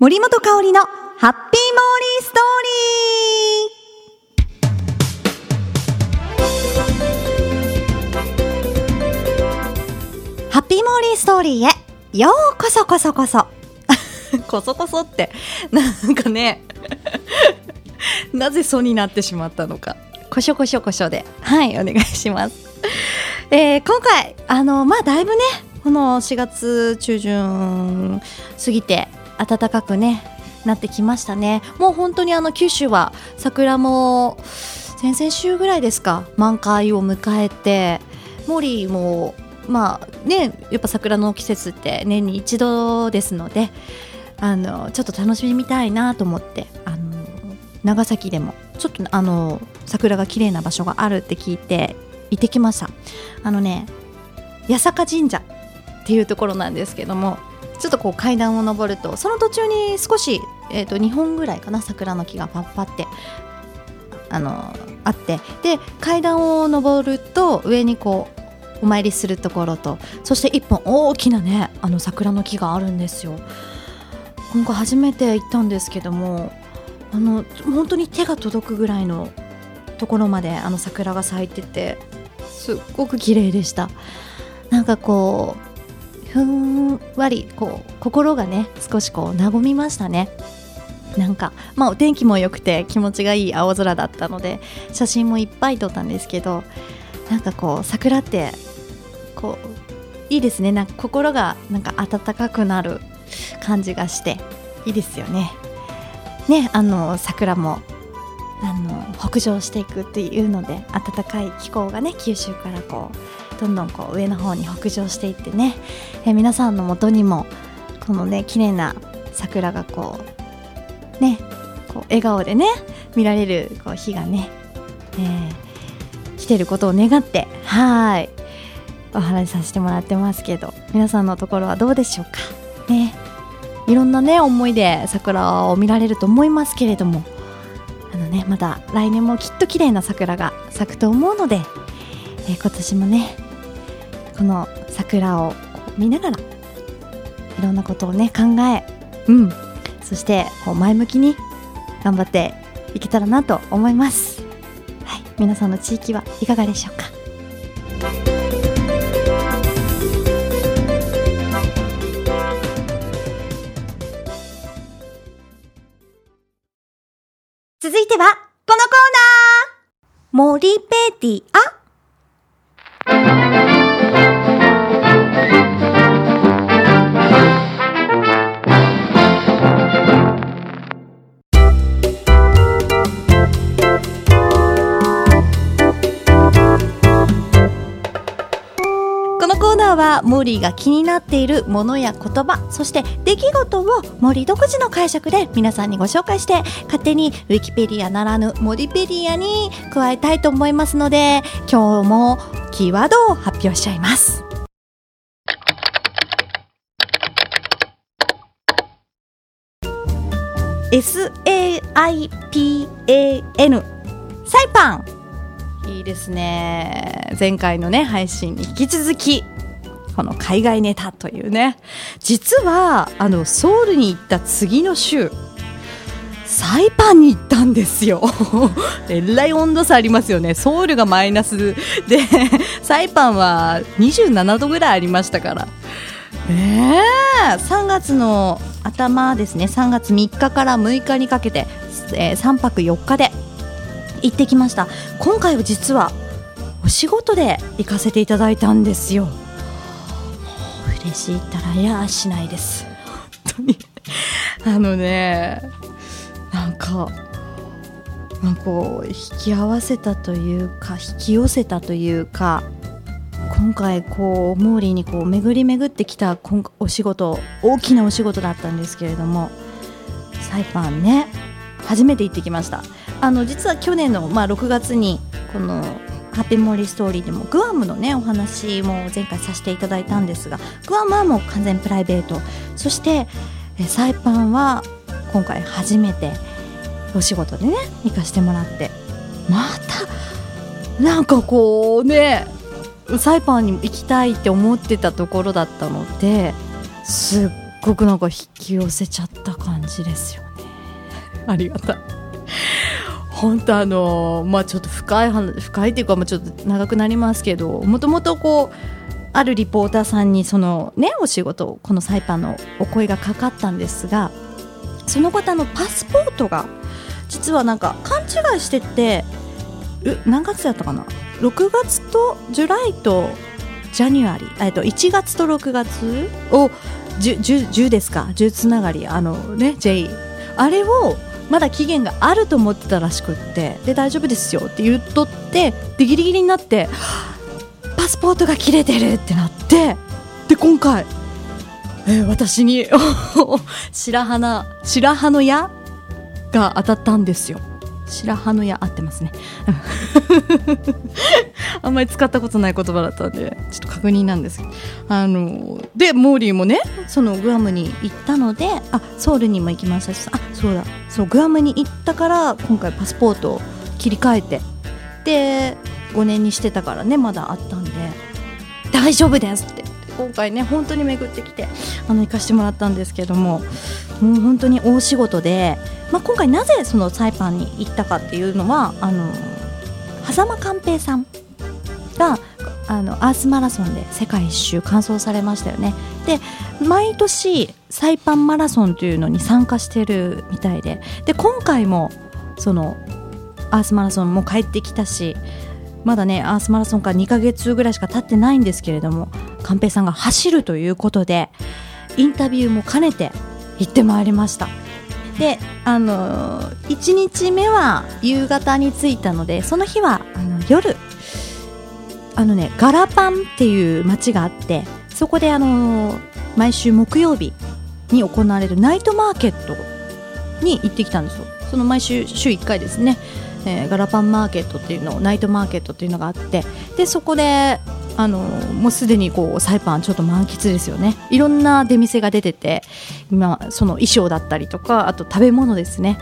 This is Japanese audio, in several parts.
森本香里のハッピーモーリーストーリー。ハッピーモーリーストーリーへようこそこそこそ。こそこそってなんかねなぜそになってしまったのか。こしょこしょこしょで。はいお願いします。えー、今回あのまあだいぶねこの4月中旬過ぎて暖かくねなってきましたね。もう本当にあの九州は桜も先々週ぐらいですか満開を迎えて森もまあねやっぱ桜の季節って年に一度ですのであのちょっと楽しみたいなと思ってあの長崎でもちょっとあの桜が綺麗な場所があるって聞いて行ってきました。あのね八坂神社っていうところなんですけどもちょっとこう階段を上るとその途中に少し、えー、と2本ぐらいかな桜の木がパッパってあのあってで階段を上ると上にこうお参りするところとそして1本大きなねあの桜の木があるんですよ。今回初めて行ったんですけどもあの本当に手が届くぐらいのところまであの桜が咲いててすっごく綺麗でしたなんかこうふんわりこう心がね少しこう和みましたね。なんかまあお天気も良くて気持ちがいい青空だったので写真もいっぱい撮ったんですけどなんかこう桜ってこういいですね。なんか心がなんか温かくなる感じがしていいですよね。ねあの桜もあの北上していくっていうので暖かい気候がね九州からこうどんどんこう上の方に北上していってね、え皆さんのもとにもこのね綺麗な桜がこうねこう笑顔でね見られるこう日がね、えー、来てることを願ってはいお話しさせてもらってますけど皆さんのところはどうでしょうか？ねいろんなね思いで桜を見られると思いますけれどもあのねまた来年もきっと綺麗な桜が咲くと思うので、えー、今年もねこの桜を見ながらいろんなことをね考え、うん、そしてこう前向きに頑張っていけたらなと思います。はい、皆さんの地域はいかがでしょうか？続いてはこのコーナー森ペディアはモーリーが気になっているものや言葉そして出来事をモーリー独自の解釈で皆さんにご紹介して勝手にウィキペディアならぬモリペディアに加えたいと思いますので今日もキーワードを発表しちゃいます。SAIPAN サイパン。いいですね。前回のね配信に引き続きこの海外ネタというね。実はあのソウルに行った次の週サイパンに行ったんですよ。えらい温度差ありますよね。ソウルがマイナス。でサイパンは27度ぐらいありましたから。えー、3月の頭ですね。3月3日から6日にかけて、えー、3泊4日で行ってきました。今回は実はお仕事で行かせていただいたんですよ。嬉しいったらやしないです。本当に。あのねなんかまあ、こう引き合わせたというか引き寄せたというか今回こうモーリーにこう巡り巡ってきた今お仕事大きなお仕事だったんですけれどもサイパンね初めて行ってきました。あの実は去年の、まあ、6月にこのハッピーモーリーストーリーでもグアムのねお話も前回させていただいたんですがグアムはもう完全プライベート。そしてサイパンは今回初めてお仕事でね行かしてもらって。またなんかこうねサイパンに行きたいって思ってたところだったのですっごくなんか引き寄せちゃった感じですよね。ありがたい。本当あのまあちょっと深い話深いっていうかまあちょっと長くなりますけどもともとこうあるリポーターさんにそのねお仕事このサイパンのお声がかかったんですがその方のパスポートが実はなんか勘違いしてて何月だったかな？6月とジュライとジャニュアリえっと1月と6月を 10, 10, 10ですか？10つながりあのね J あれをまだ期限があると思ってたらしくってで大丈夫ですよって言っとってでギリギリになってパスポートが切れてるってなってで今回、えー、私に 白花白羽の矢が当たったんですよ。白羽の矢合ってますね。あんまり使ったことない言葉だったんでちょっと確認なんですけど。あのでモーリーもねそのグアムに行ったのであソウルにも行きましたしあそうだ。そうグアムに行ったから今回パスポートを切り替えてで5年にしてたからねまだあったんで大丈夫ですって。今回ね本当に巡ってきてあの行かしてもらったんですけどももう本当に大仕事で、まあ、今回なぜそのサイパンに行ったかっていうのはあの狭間寛平さんがあのアースマラソンで世界一周完走されましたよね。で毎年サイパンマラソンというのに参加してるみたいで。で今回もそのアースマラソンも帰ってきたしまだねアースマラソンから2ヶ月ぐらいしか経ってないんですけれども寛平さんが走るということでインタビューも兼ねて行ってまいりました。であの1日目は夕方に着いたのでその日はあの夜あのねガラパンっていう街があってそこであの毎週木曜日に行われるナイトマーケットに行ってきたんですよ。その毎週週1回ですね、えー、ガラパンマーケットっていうのナイトマーケットっていうのがあってでそこであのもうすでにこうサイパンちょっと満喫ですよね。いろんな出店が出てて今その衣装だったりとかあと食べ物ですね。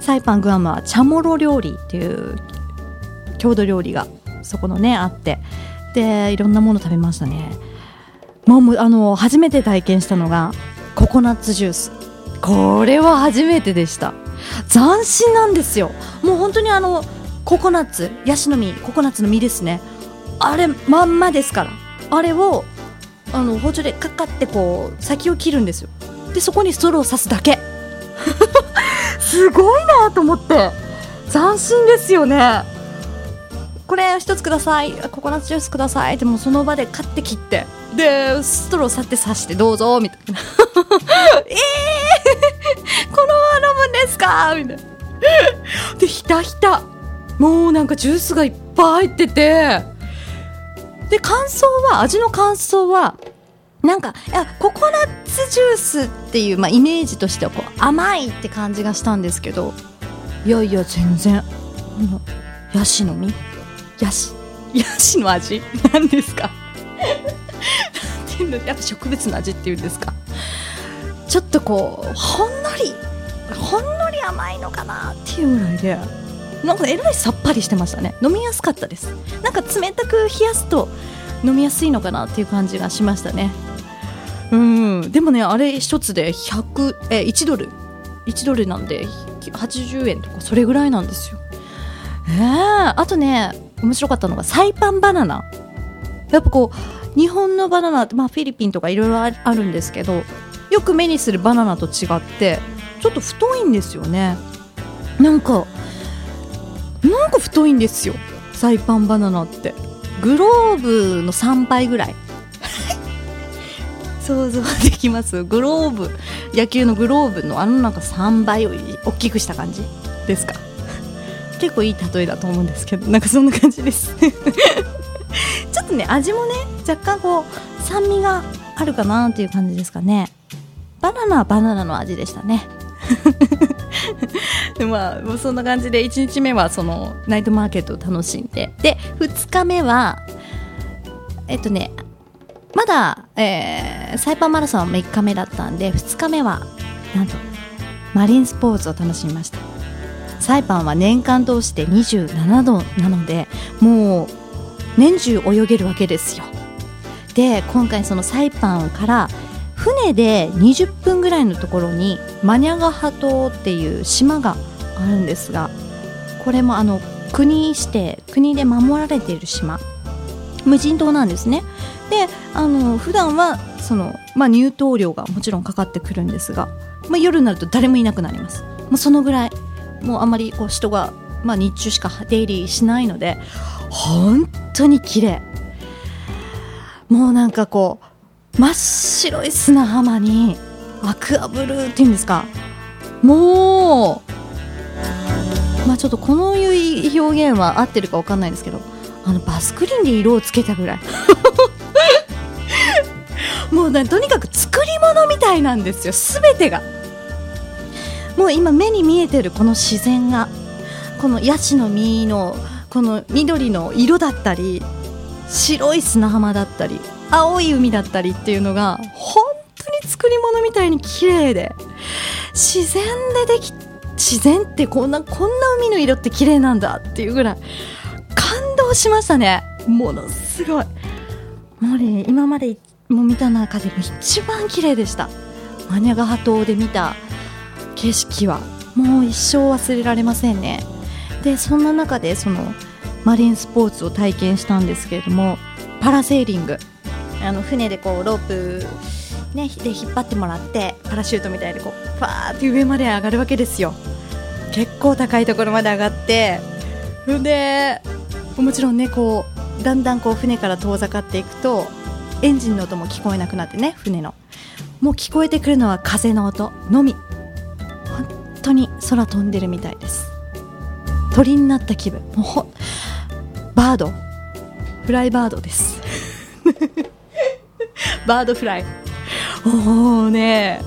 サイパングアムはチャモロ料理っていう郷土料理がそこのねあって。でいろんなもの食べましたね。もうあの初めて体験したのがココナッツジュース。これは初めてでした。斬新なんですよ。もう本当にあのココナッツヤシの実ココナッツの実ですね。あれまんまですから。あれをあの包丁でカッカってこう先を切るんですよ。でそこにストローを刺すだけ。すごいなと思って。斬新ですよね。これ一つください。ココナッツジュースください。ってもその場で買って切って。でストローさって刺してどうぞみたいな。え えー、このまま飲むんですか？みたいな。でひたひた。もうなんかジュースがいっぱい入ってて。で感想は味の感想はなんかいやココナッツジュースっていう、まあ、イメージとしてはこう甘いって感じがしたんですけどいやいや全然。ヤシの実。ヤシ。ヤシの味？なんですか？なんていうのやっぱ植物の味っていうんですか？ちょっとこうほんのりほんのり甘いのかなっていうぐらいでなんかえらいさっぱりしてましたね。飲みやすかったです。なんか冷たく冷やすと飲みやすいのかなっていう感じがしましたね。うん。でもねあれ一つで100え1ドル。1ドルなんで80円とかそれぐらいなんですよ。えー、あとね面白かったのがサイパンバナナ。やっぱこう日本のバナナって、まあ、フィリピンとかいろいろあるんですけどよく目にするバナナと違ってちょっと太いんですよね。なんかなんか太いんですよサイパンバナナって。グローブの3倍ぐらい。想像できます？グローブ野球のグローブのあのなんか3倍を大きくした感じですか？結構いい例えだと思うんですけどなんかそんな感じです。ちょっとね味もね若干こう酸味があるかなっていう感じですかね。バナナはバナナの味でしたね。でまあもそんな感じで1日目はそのナイトマーケットを楽しんで。で2日目はえっとねまだ、えー、サイパーマラソンは3日目だったんで2日目はなんとマリンスポーツを楽しみました。サイパンは年間通して27度なのでもう年中泳げるわけですよ。で今回そのサイパンから船で20分ぐらいのところにマニャガハ島っていう島があるんですがこれもあの国指定国で守られている島。無人島なんですね。であの普段はその、まあ、入島料がもちろんかかってくるんですが、まあ、夜になると誰もいなくなります。もうそのぐらいもうあまりこう人が、まあ、日中しか出入りしないので本当に綺麗。もうなんかこう真っ白い砂浜にアクアブルーっていうんですか。もうまあちょっとこのいう表現は合ってるか分かんないですけどあのバスクリーンで色をつけたぐらい。もうねとにかく作り物みたいなんですよ全てが。もう今目に見えてるこの自然がこのヤシの実のこの緑の色だったり白い砂浜だったり青い海だったりっていうのが本当に作り物みたいに綺麗で自然ででき自然ってこんなこんな海の色って綺麗なんだっていうぐらい感動しましたね。ものすごい。もうね今までも見た中でも一番綺麗でした。マニャガハ島で見た景色はもう一生忘れられませんね。でそんな中でそのマリンスポーツを体験したんですけれどもパラセーリング。あの船でこうロープね、で引っ張ってもらってパラシュートみたいでこうパーって上まで上がるわけですよ。結構高いところまで上がってでもちろんねこうだんだんこう船から遠ざかっていくとエンジンの音も聞こえなくなってね船の。もう聞こえてくるのは風の音のみ。当に空飛んでるみたいです。鳥になった気分。もうほバード。フライバードです。バードフライ。おおね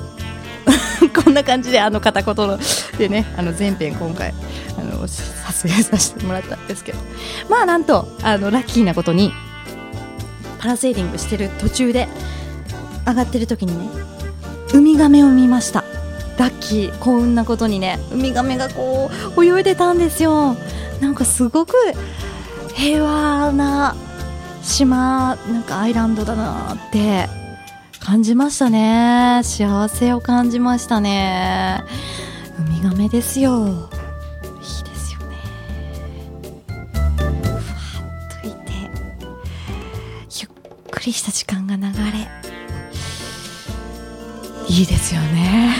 こんな感じであの片言でねあの全編今回あの撮影させてもらったんですけど。まあなんとあのラッキーなことにパラセーリングしてる途中で上がってる時にねウミガメを見ました。ラッキー幸運なことにねウミガメがこう泳いでたんですよ。なんかすごく平和な島なんかアイランドだなって感じましたね。幸せを感じましたね。ウミガメですよ。いいですよね。ふわっといてゆっくりした時間が流れいいですよね。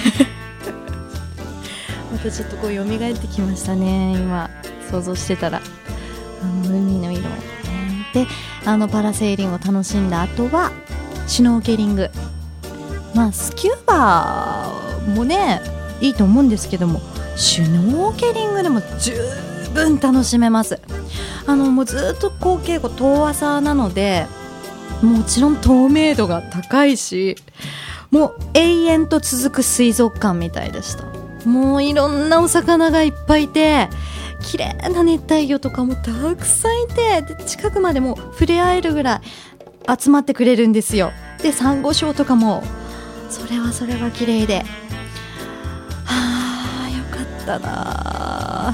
たちょっとこう蘇ってきましたね。今想像してたら。あの海の色ねであのパラセーリングを楽しんだ後はシュノーケリング。まあスキューバーもねいいと思うんですけどもシュノーケリングでも十分楽しめます。あのもうずっと後継後遠浅なのでもちろん透明度が高いしもう永遠と続く水族館みたいでした。もういろんなお魚がいっぱいいて綺麗な熱帯魚とかもたくさんいてで近くまでも触れ合えるぐらい集まってくれるんですよ。でサンゴ礁とかもそれはそれは綺麗で。はあよかったな。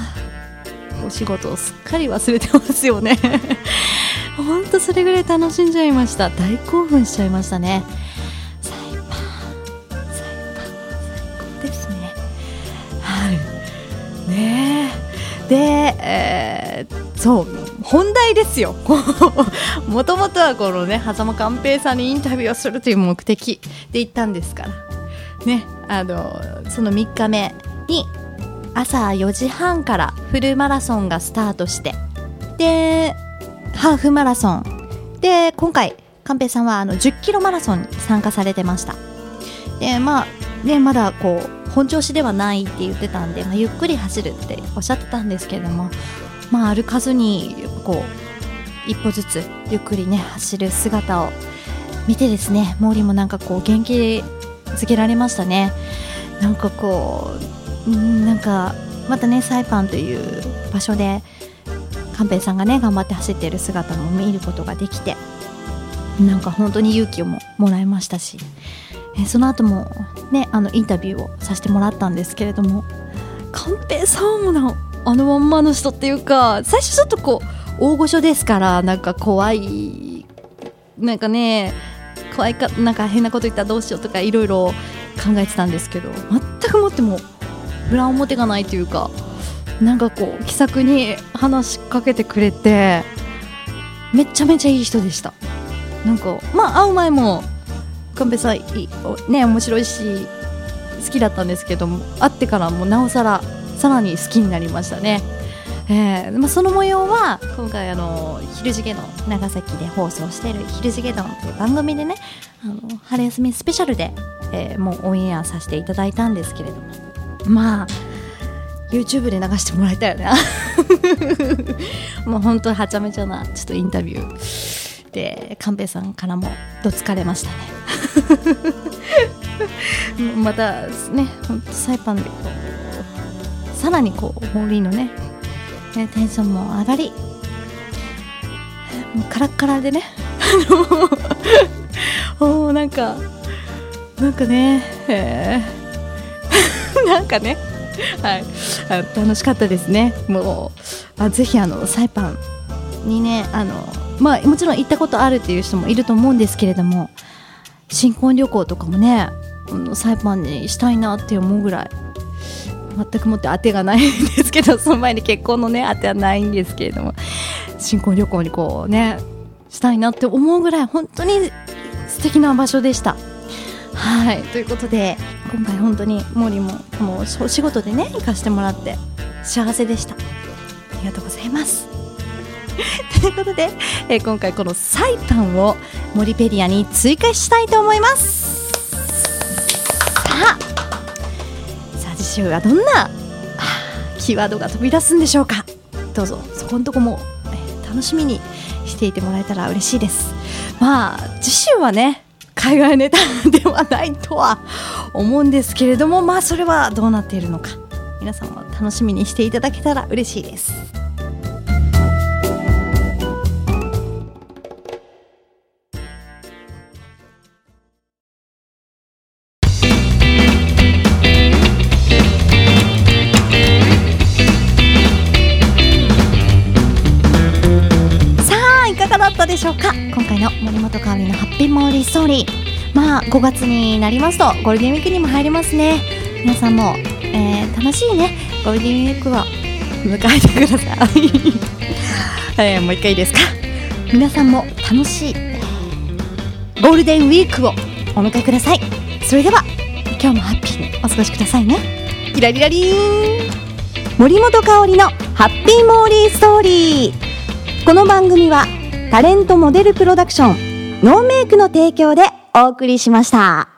お仕事をすっかり忘れてますよね。ほんとそれぐらい楽しんじゃいました。大興奮しちゃいましたね。で、えー、そう本題ですよ。もともとはこのね狭間寛平さんにインタビューをするという目的で行ったんですから。ねあのその3日目に朝4時半からフルマラソンがスタートしてでハーフマラソン。で今回寛平さんはあの10キロマラソンに参加されてました。でまあねまだこう本調子ではないって言ってたんで、まあ、ゆっくり走るっておっしゃってたんですけれどもまあ歩かずにこう一歩ずつゆっくりね走る姿を見てですね毛利もなんかこう元気づけられましたね。なんかこうなんかまたねサイパンという場所で寛平さんがね頑張って走っている姿も見ることができてなんか本当に勇気をももらいましたしえその後もねあのインタビューをさせてもらったんですけれども寛平さんもなあのまんまの人っていうか最初ちょっとこう大御所ですからなんか怖いなんかね怖いかなんか変なこと言ったらどうしようとかいろいろ考えてたんですけど全くもっても裏表がないというかなんかこう気さくに話しかけてくれてめちゃめちゃいい人でした。なんかまあ会う前もカンペさんね面白いし好きだったんですけども会ってからもなおさらさらに好きになりましたね。えーまあ、その模様は今回あの昼時下の長崎で放送している「昼時下丼」という番組でねあの春休みスペシャルで、えー、もうオンエアさせていただいたんですけれども。まあ YouTube で流してもらいたいよね。もう本当にはちゃめちゃなちょっとインタビューで寛平さんからもどつかれましたね。またね本当サイパンでこうさらにこうモーリーのねね、テンションも上がりもうカラッカラでね もうなんかなんかね、えー、なんかねはい。楽しかったですね。もうあぜひあのサイパンにねあのまあもちろん行ったことあるっていう人もいると思うんですけれども新婚旅行とかもねサイパンにしたいなって思うぐらい全くもって当てがないん ですけどその前に結婚のね当てはないんですけれども新婚旅行にこうねしたいなって思うぐらい本当に素敵な場所でした。はい。ということで今回本当にモーリーももう仕事でね行かせてもらって幸せでした。ありがとうございます。ということで、えー、今回このサイパンをモリペリアに追加したいと思います。さあ次週はどんなキーワードが飛び出すんでしょうか。どうぞそこのとこも、え楽しみにしていてもらえたら嬉しいです。まあ次週はね海外ネタではないとは思うんですけれどもまあそれはどうなっているのか。皆さんも楽しみにしていただけたら嬉しいです。ストーリー。まあ5月になりますとゴールデンウィークにも入りますね。皆さんも、えー、楽しいね。ゴールデンウィークを 迎えてください、えー、もう一回いいですか？皆さんも楽しいゴールデンウィークをお迎えください。それでは今日もハッピーにお過ごしくださいね。キラリラリーン。森本香里のハッピーモーリーストーリーこの番組はタレントモデルプロダクションノーメイクの提供でお送りしました。